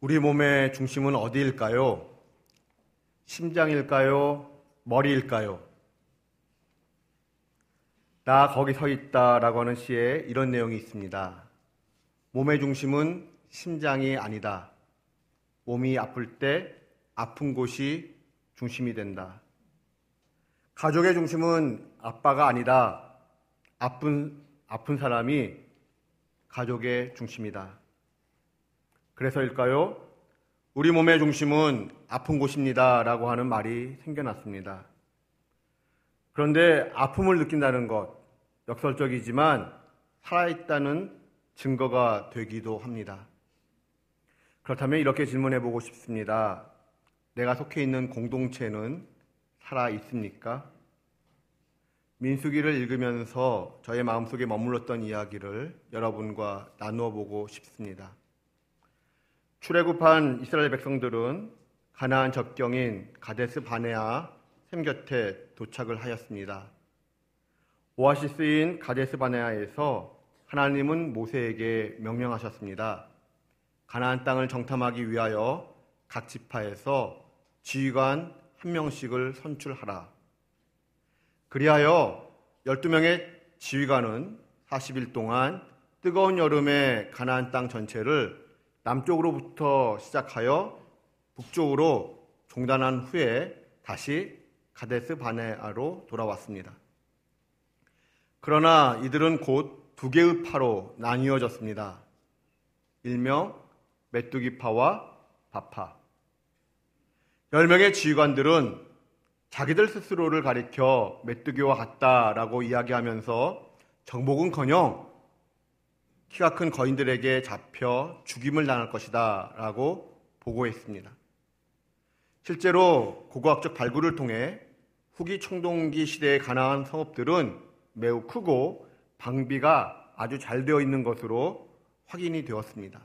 우리 몸의 중심은 어디일까요? 심장일까요? 머리일까요? 나 거기 서 있다 라고 하는 시에 이런 내용이 있습니다. 몸의 중심은 심장이 아니다. 몸이 아플 때 아픈 곳이 중심이 된다. 가족의 중심은 아빠가 아니다. 아픈, 아픈 사람이 가족의 중심이다. 그래서일까요? 우리 몸의 중심은 아픈 곳입니다. 라고 하는 말이 생겨났습니다. 그런데 아픔을 느낀다는 것, 역설적이지만 살아있다는 증거가 되기도 합니다. 그렇다면 이렇게 질문해 보고 싶습니다. 내가 속해 있는 공동체는 살아 있습니까? 민수기를 읽으면서 저의 마음속에 머물렀던 이야기를 여러분과 나누어 보고 싶습니다. 출애굽한 이스라엘 백성들은 가나안 적경인 가데스 바네아 샘 곁에 도착을 하였습니다. 오아시스인 가데스 바네아에서 하나님은 모세에게 명령하셨습니다. 가나안 땅을 정탐하기 위하여 각 지파에서 지휘관 한 명씩을 선출하라. 그리하여 12명의 지휘관은 40일 동안 뜨거운 여름에 가나안 땅 전체를 남쪽으로부터 시작하여 북쪽으로 종단한 후에 다시 가데스 바네아로 돌아왔습니다. 그러나 이들은 곧 두 개의 파로 나뉘어졌습니다. 일명 메뚜기파와 바파. 열 명의 지휘관들은 자기들 스스로를 가리켜 메뚜기와 같다라고 이야기하면서 정복은커녕 키가 큰 거인들에게 잡혀 죽임을 당할 것이다 라고 보고했습니다. 실제로 고고학적 발굴을 통해 후기 청동기 시대의 가나안 성읍들은 매우 크고 방비가 아주 잘 되어 있는 것으로 확인이 되었습니다.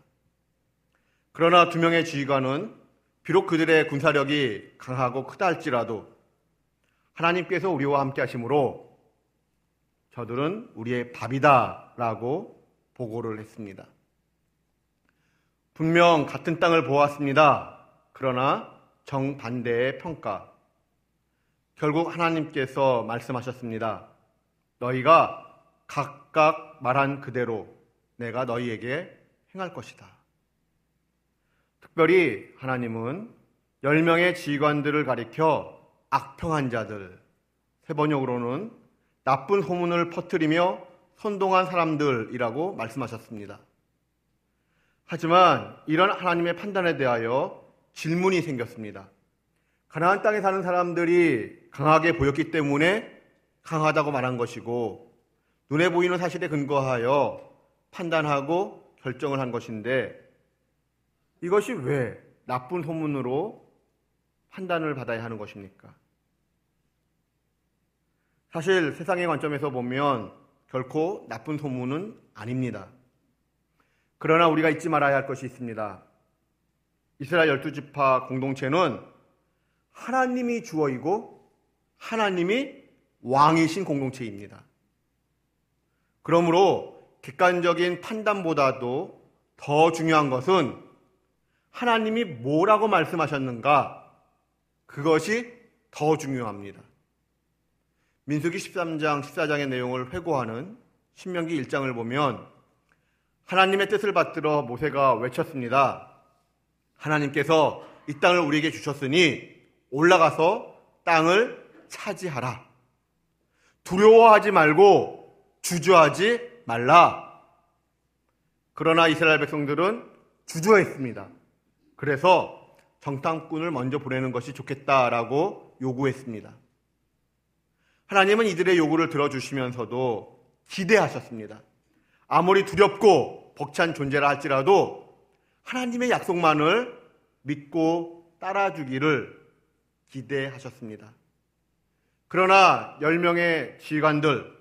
그러나 두 명의 지휘관은 비록 그들의 군사력이 강하고 크다 할지라도 하나님께서 우리와 함께 하심으로 저들은 우리의 밥이다 라고 보고를 했습니다. 분명 같은 땅을 보았습니다. 그러나 정반대의 평가. 결국 하나님께서 말씀하셨습니다. 너희가 각각 말한 그대로 내가 너희에게 행할 것이다. 특별히 하나님은 10명의 지휘관들을 가리켜 악평한 자들, 세번역으로는 나쁜 소문을 퍼뜨리며 선동한 사람들이라고 말씀하셨습니다. 하지만 이런 하나님의 판단에 대하여 질문이 생겼습니다. 가나안 땅에 사는 사람들이 강하게 보였기 때문에 강하다고 말한 것이고 눈에 보이는 사실에 근거하여 판단하고 결정을 한 것인데 이것이 왜 나쁜 소문으로 판단을 받아야 하는 것입니까? 사실 세상의 관점에서 보면 결코 나쁜 소문은 아닙니다. 그러나 우리가 잊지 말아야 할 것이 있습니다. 이스라엘 열두 지파 공동체는 하나님이 주어이고 하나님이 왕이신 공동체입니다. 그러므로 객관적인 판단보다도 더 중요한 것은 하나님이 뭐라고 말씀하셨는가 그것이 더 중요합니다. 민수기 13장, 14장의 내용을 회고하는 신명기 1장을 보면 하나님의 뜻을 받들어 모세가 외쳤습니다. 하나님께서 이 땅을 우리에게 주셨으니 올라가서 땅을 차지하라. 두려워하지 말고 주저하지 말라. 그러나 이스라엘 백성들은 주저했습니다. 그래서 정탐꾼을 먼저 보내는 것이 좋겠다라고 요구했습니다. 하나님은 이들의 요구를 들어주시면서도 기대하셨습니다. 아무리 두렵고 벅찬 존재라 할지라도 하나님의 약속만을 믿고 따라주기를 기대하셨습니다. 그러나 10명의 지휘관들,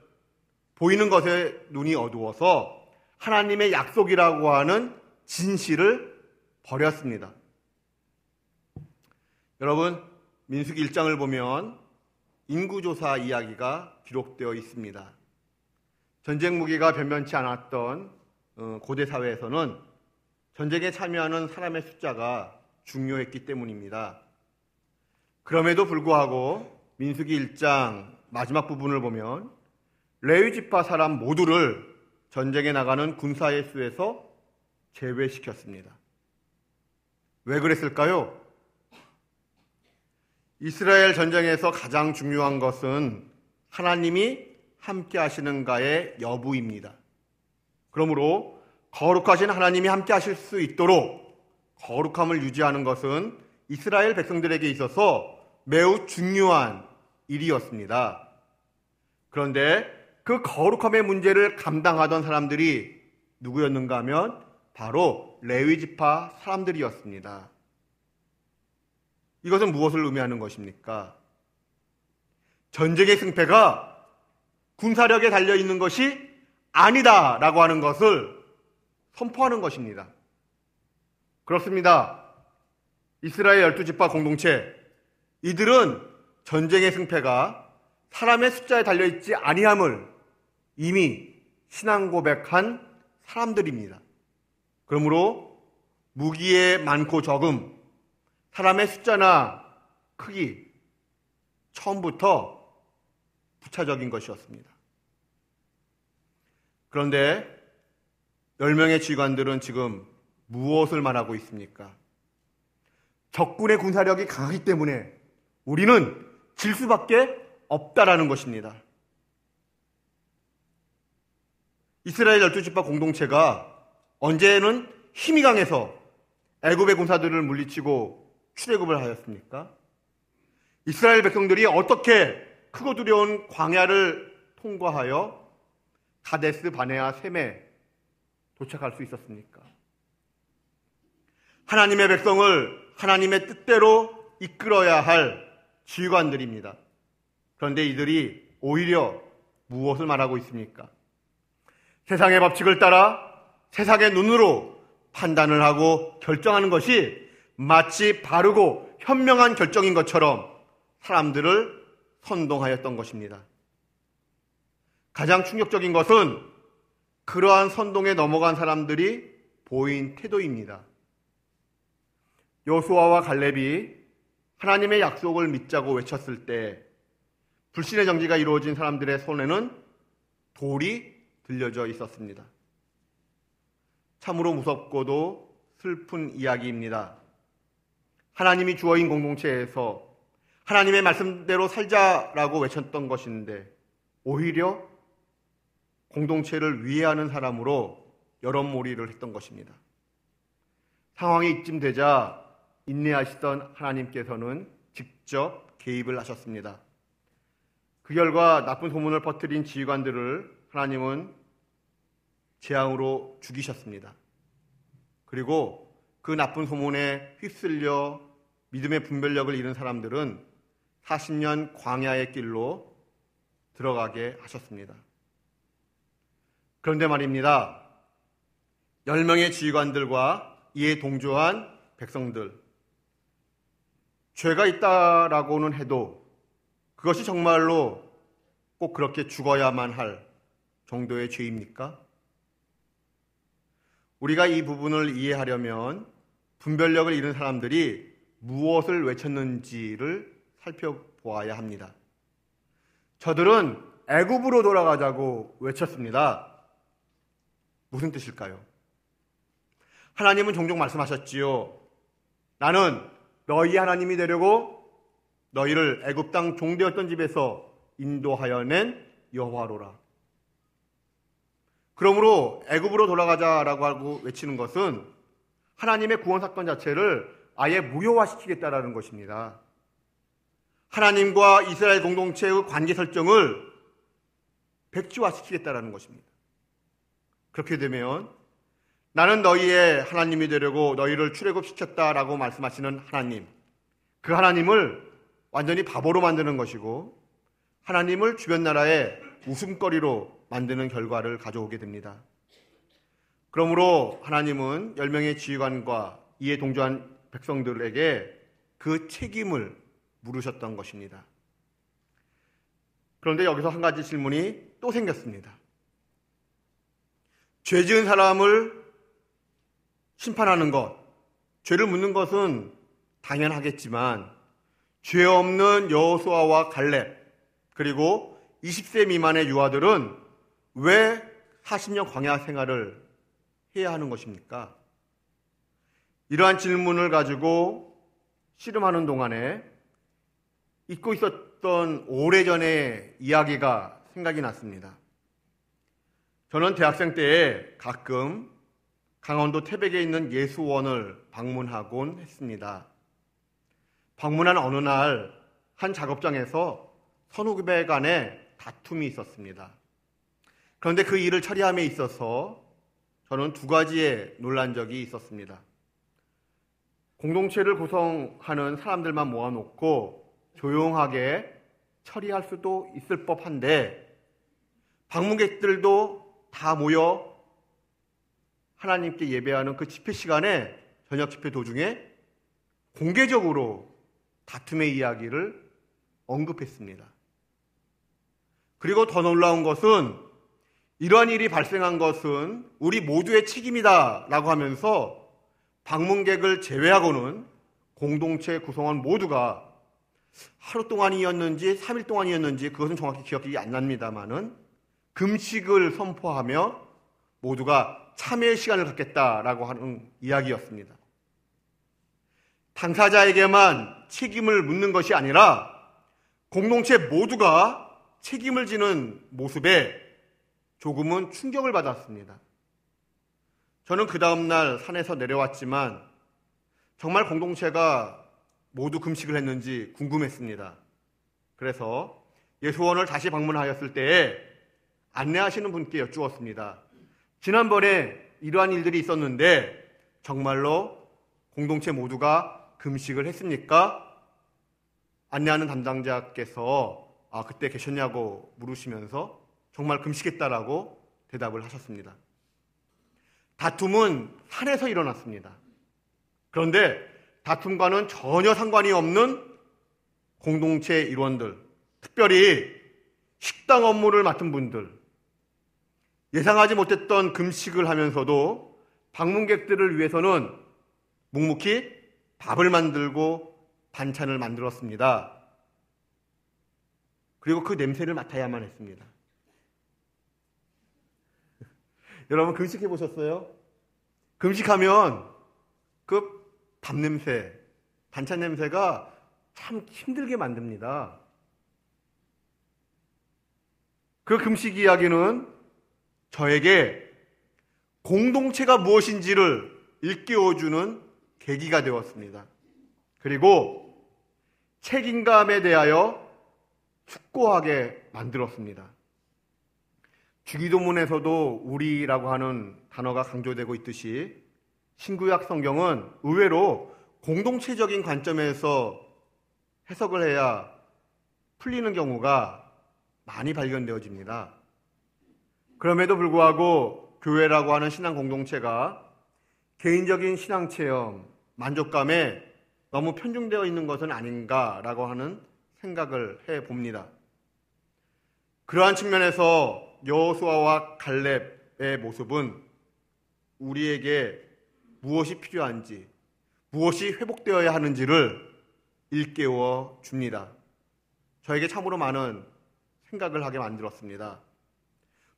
보이는 것에 눈이 어두워서 하나님의 약속이라고 하는 진실을 버렸습니다. 여러분, 민수기 1장을 보면 인구조사 이야기가 기록되어 있습니다. 전쟁 무기가 변변치 않았던 어, 고대 사회에서는 전쟁에 참여하는 사람의 숫자가 중요했기 때문입니다. 그럼에도 불구하고 민수기 1장 마지막 부분을 보면 레위 지파 사람 모두를 전쟁에 나가는 군사의 수에서 제외시켰습니다. 왜 그랬을까요? 이스라엘 전쟁에서 가장 중요한 것은 하나님이 함께 하시는가의 여부입니다. 그러므로 거룩하신 하나님이 함께 하실 수 있도록 거룩함을 유지하는 것은 이스라엘 백성들에게 있어서 매우 중요한 일이었습니다. 그런데 그 거룩함의 문제를 감당하던 사람들이 누구였는가 하면 바로 레위 지파 사람들이었습니다. 이것은 무엇을 의미하는 것입니까? 전쟁의 승패가 군사력에 달려 있는 것이 아니다라고 하는 것을 선포하는 것입니다. 그렇습니다. 이스라엘 열두 지파 공동체 이들은 전쟁의 승패가 사람의 숫자에 달려 있지 아니함을 이미 신앙 고백한 사람들입니다. 그러므로 무기의 많고 적음, 사람의 숫자나 크기, 처음부터 부차적인 것이었습니다. 그런데 10명의 지휘관들은 지금 무엇을 말하고 있습니까? 적군의 군사력이 강하기 때문에 우리는 질 수밖에 없다라는 것입니다. 이스라엘 열두 지파 공동체가 언제는 힘이 강해서 애굽의 군사들을 물리치고 출애굽을 하였습니까? 이스라엘 백성들이 어떻게 크고 두려운 광야를 통과하여 가데스 바네아 셈에 도착할 수 있었습니까? 하나님의 백성을 하나님의 뜻대로 이끌어야 할 지휘관들입니다. 그런데 이들이 오히려 무엇을 말하고 있습니까? 세상의 법칙을 따라 세상의 눈으로 판단을 하고 결정하는 것이 마치 바르고 현명한 결정인 것처럼 사람들을 선동하였던 것입니다. 가장 충격적인 것은 그러한 선동에 넘어간 사람들이 보인 태도입니다. 요수아와 갈렙이 하나님의 약속을 믿자고 외쳤을 때 불신의 정지가 이루어진 사람들의 손에는 돌이 들려져 있었습니다. 참으로 무섭고도 슬픈 이야기입니다. 하나님이 주어인 공동체에서 하나님의 말씀대로 살자라고 외쳤던 것인데 오히려 공동체를 위해하는 사람으로 여론몰이를 했던 것입니다. 상황이 이쯤 되자 인내하시던 하나님께서는 직접 개입을 하셨습니다. 그 결과 나쁜 소문을 퍼뜨린 지휘관들을 하나님은 재앙으로 죽이셨습니다. 그리고 그 나쁜 소문에 휩쓸려 믿음의 분별력을 잃은 사람들은 40년 광야의 길로 들어가게 하셨습니다. 그런데 말입니다. 10명의 지휘관들과 이에 동조한 백성들. 죄가 있다라고는 해도 그것이 정말로 꼭 그렇게 죽어야만 할 정도의 죄입니까? 우리가 이 부분을 이해하려면 분별력을 잃은 사람들이 무엇을 외쳤는지를 살펴보아야 합니다. 저들은 애굽으로 돌아가자고 외쳤습니다. 무슨 뜻일까요? 하나님은 종종 말씀하셨지요. 나는 너희 하나님이 되려고 너희를 애굽 땅 종되었던 집에서 인도하여 낸 여호와로라. 그러므로 애굽으로 돌아가자라고 하고 외치는 것은 하나님의 구원 사건 자체를 아예 무효화시키겠다라는 것입니다. 하나님과 이스라엘 공동체의 관계 설정을 백지화시키겠다라는 것입니다. 그렇게 되면 나는 너희의 하나님이 되려고 너희를 출애굽시켰다라고 말씀하시는 하나님. 그 하나님을 완전히 바보로 만드는 것이고 하나님을 주변 나라의 웃음거리로 만드는 결과를 가져오게 됩니다. 그러므로 하나님은 10명의 지휘관과 이에 동조한 백성들에게 그 책임을 물으셨던 것입니다. 그런데 여기서 한 가지 질문이 또 생겼습니다. 죄 지은 사람을 심판하는 것, 죄를 묻는 것은 당연하겠지만 죄 없는 여호수아와 갈렙 그리고 20세 미만의 유아들은 왜 40년 광야 생활을 해야 하는 것입니까? 이러한 질문을 가지고 씨름하는 동안에 잊고 있었던 오래전의 이야기가 생각이 났습니다. 저는 대학생 때에 가끔 강원도 태백에 있는 예수원을 방문하곤 했습니다. 방문한 어느 날 한 작업장에서 선후배 간에 다툼이 있었습니다. 그런데 그 일을 처리함에 있어서 저는 두 가지의 놀란 적이 있었습니다. 공동체를 구성하는 사람들만 모아놓고 조용하게 처리할 수도 있을 법한데 방문객들도 다 모여 하나님께 예배하는 그 집회 시간에 저녁 집회 도중에 공개적으로 다툼의 이야기를 언급했습니다. 그리고 더 놀라운 것은 이러한 일이 발생한 것은 우리 모두의 책임이다 라고 하면서 방문객을 제외하고는 공동체 구성원 모두가 하루 동안이었는지 3일 동안이었는지 그것은 정확히 기억이 안 납니다만은 금식을 선포하며 모두가 참여의 시간을 갖겠다라고 하는 이야기였습니다. 당사자에게만 책임을 묻는 것이 아니라 공동체 모두가 책임을 지는 모습에 조금은 충격을 받았습니다. 저는 그 다음날 산에서 내려왔지만 정말 공동체가 모두 금식을 했는지 궁금했습니다. 그래서 예수원을 다시 방문하였을 때에 안내하시는 분께 여쭈었습니다. 지난번에 이러한 일들이 있었는데 정말로 공동체 모두가 금식을 했습니까? 안내하는 담당자께서 아, 그때 계셨냐고 물으시면서 정말 금식했다라고 대답을 하셨습니다. 다툼은 산에서 일어났습니다. 그런데 다툼과는 전혀 상관이 없는 공동체 일원들, 특별히 식당 업무를 맡은 분들, 예상하지 못했던 금식을 하면서도 방문객들을 위해서는 묵묵히 밥을 만들고 반찬을 만들었습니다. 그리고 그 냄새를 맡아야만 했습니다. 여러분 금식해 보셨어요? 금식하면 그 밥 냄새, 반찬 냄새가 참 힘들게 만듭니다. 그 금식 이야기는 저에게 공동체가 무엇인지를 일깨워주는 계기가 되었습니다. 그리고 책임감에 대하여 숙고하게 만들었습니다. 주기도문에서도 우리라고 하는 단어가 강조되고 있듯이 신구약 성경은 의외로 공동체적인 관점에서 해석을 해야 풀리는 경우가 많이 발견되어집니다. 그럼에도 불구하고 교회라고 하는 신앙 공동체가 개인적인 신앙 체험, 만족감에 너무 편중되어 있는 것은 아닌가라고 하는 생각을 해 봅니다. 그러한 측면에서 여호수아와 갈렙의 모습은 우리에게 무엇이 필요한지, 무엇이 회복되어야 하는지를 일깨워 줍니다. 저에게 참으로 많은 생각을 하게 만들었습니다.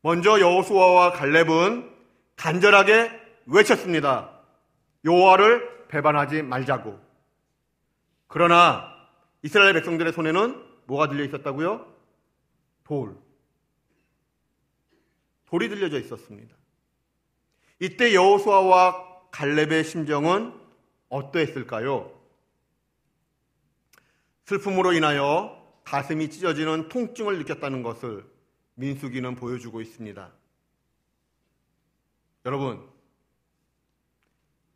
먼저 여호수아와 갈렙은 간절하게 외쳤습니다. 여호와를 배반하지 말자고. 그러나 이스라엘 백성들의 손에는 뭐가 들려 있었다고요? 돌. 돌이 들려져 있었습니다. 이때 여호수아와 갈렙의 심정은 어떠했을까요? 슬픔으로 인하여 가슴이 찢어지는 통증을 느꼈다는 것을 민수기는 보여주고 있습니다. 여러분,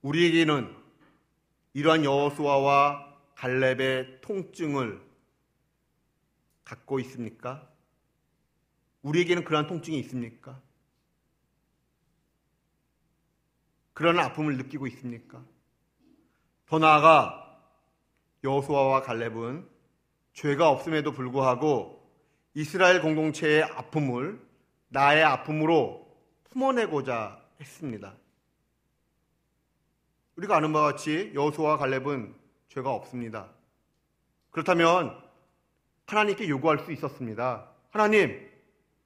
우리에게는 이러한 여호수아와 갈렙의 통증을 갖고 있습니까? 우리에게는 그러한 통증이 있습니까? 그런 아픔을 느끼고 있습니까? 더 나아가 여호수아와 갈렙은 죄가 없음에도 불구하고 이스라엘 공동체의 아픔을 나의 아픔으로 품어내고자 했습니다. 우리가 아는 바와 같이 여호수와 갈렙은 죄가 없습니다. 그렇다면 하나님께 요구할 수 있었습니다. 하나님,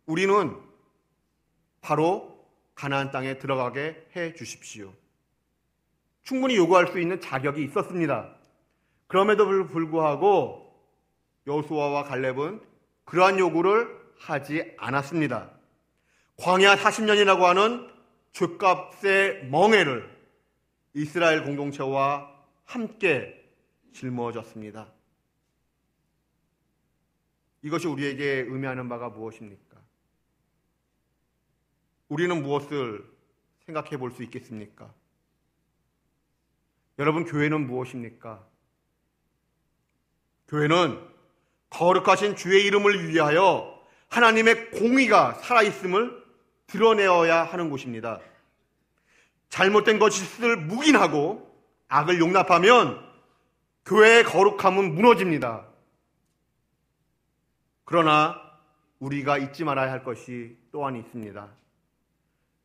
우리는 바로 가나안 땅에 들어가게 해 주십시오. 충분히 요구할 수 있는 자격이 있었습니다. 그럼에도 불구하고 여호수아와 갈렙은 그러한 요구를 하지 않았습니다. 광야 40년이라고 하는 죄값의 멍해를 이스라엘 공동체와 함께 짊어졌습니다. 이것이 우리에게 의미하는 바가 무엇입니까? 우리는 무엇을 생각해 볼 수 있겠습니까? 여러분, 교회는 무엇입니까? 교회는 거룩하신 주의 이름을 위하여 하나님의 공의가 살아있음을 드러내어야 하는 곳입니다. 잘못된 것을 묵인하고 악을 용납하면 교회의 거룩함은 무너집니다. 그러나 우리가 잊지 말아야 할 것이 또한 있습니다.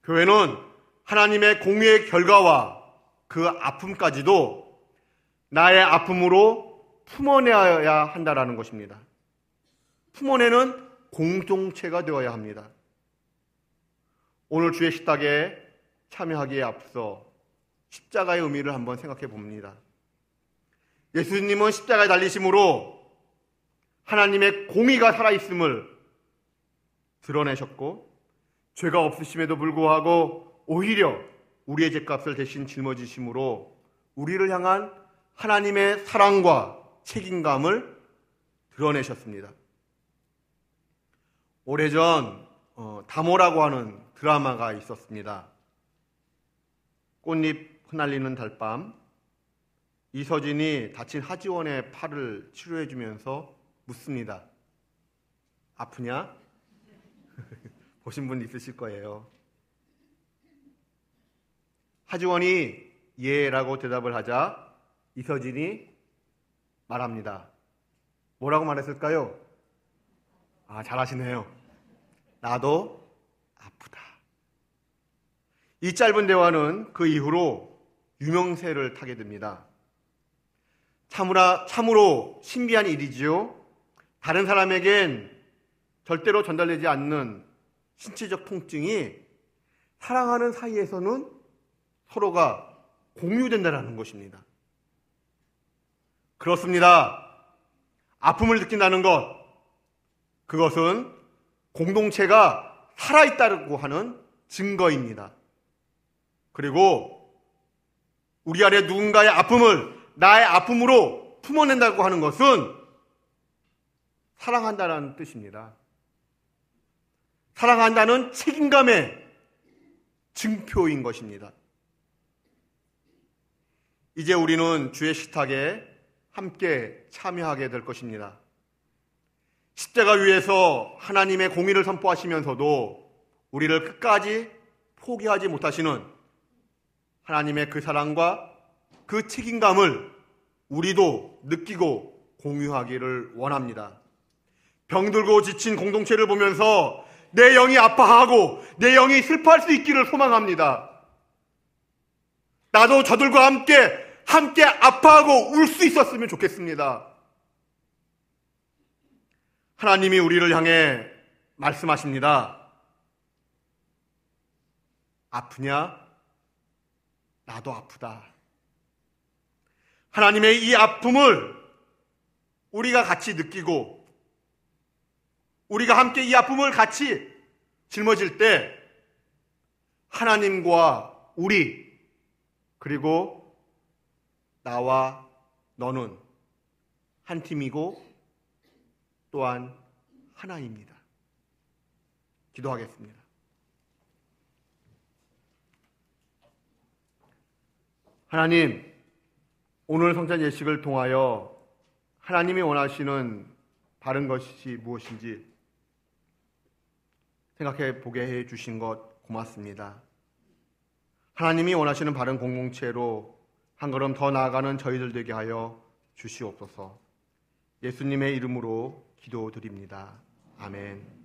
교회는 하나님의 공의의 결과와 그 아픔까지도 나의 아픔으로 품어내야 한다라는 것입니다. 품어내는 공동체가 되어야 합니다. 오늘 주의 식탁에 참여하기에 앞서 십자가의 의미를 한번 생각해 봅니다. 예수님은 십자가에 달리심으로 하나님의 공의가 살아있음을 드러내셨고 죄가 없으심에도 불구하고 오히려 우리의 죄값을 대신 짊어지심으로 우리를 향한 하나님의 사랑과 책임감을 드러내셨습니다. 오래전 어, 다모라고 하는 드라마가 있었습니다. 꽃잎 흩날리는 달밤 이서진이 다친 하지원의 팔을 치료해 주면서 묻습니다. 아프냐? 보신 분 있으실 거예요. 하지원이 예라고 대답을 하자 이서진이 말합니다. 뭐라고 말했을까요? 아, 잘하시네요. 나도 아프다. 이 짧은 대화는 그 이후로 유명세를 타게 됩니다. 참으라, 참으로 신비한 일이지요. 다른 사람에겐 절대로 전달되지 않는 신체적 통증이 사랑하는 사이에서는 서로가 공유된다는 것입니다. 그렇습니다. 아픔을 느낀다는 것, 그것은 공동체가 살아있다고 하는 증거입니다. 그리고 우리 안에 누군가의 아픔을 나의 아픔으로 품어낸다고 하는 것은 사랑한다는 뜻입니다. 사랑한다는 책임감의 증표인 것입니다. 이제 우리는 주의 식탁에 함께 참여하게 될 것입니다. 십자가 위에서 하나님의 공의를 선포하시면서도 우리를 끝까지 포기하지 못하시는 하나님의 그 사랑과 그 책임감을 우리도 느끼고 공유하기를 원합니다. 병들고 지친 공동체를 보면서 내 영이 아파하고 내 영이 슬퍼할 수 있기를 소망합니다. 나도 저들과 함께 함께 아파하고 울 수 있었으면 좋겠습니다. 하나님이 우리를 향해 말씀하십니다. 아프냐? 나도 아프다. 하나님의 이 아픔을 우리가 같이 느끼고 우리가 함께 이 아픔을 같이 짊어질 때 하나님과 우리 그리고 나와 너는 한 팀이고 또한 하나입니다. 기도하겠습니다. 하나님, 오늘 성찬 예식을 통하여 하나님이 원하시는 바른 것이 무엇인지 생각해 보게 해 주신 것 고맙습니다. 하나님이 원하시는 바른 공동체로 한 걸음 더 나아가는 저희들 되게 하여 주시옵소서. 예수님의 이름으로 기도드립니다. 아멘.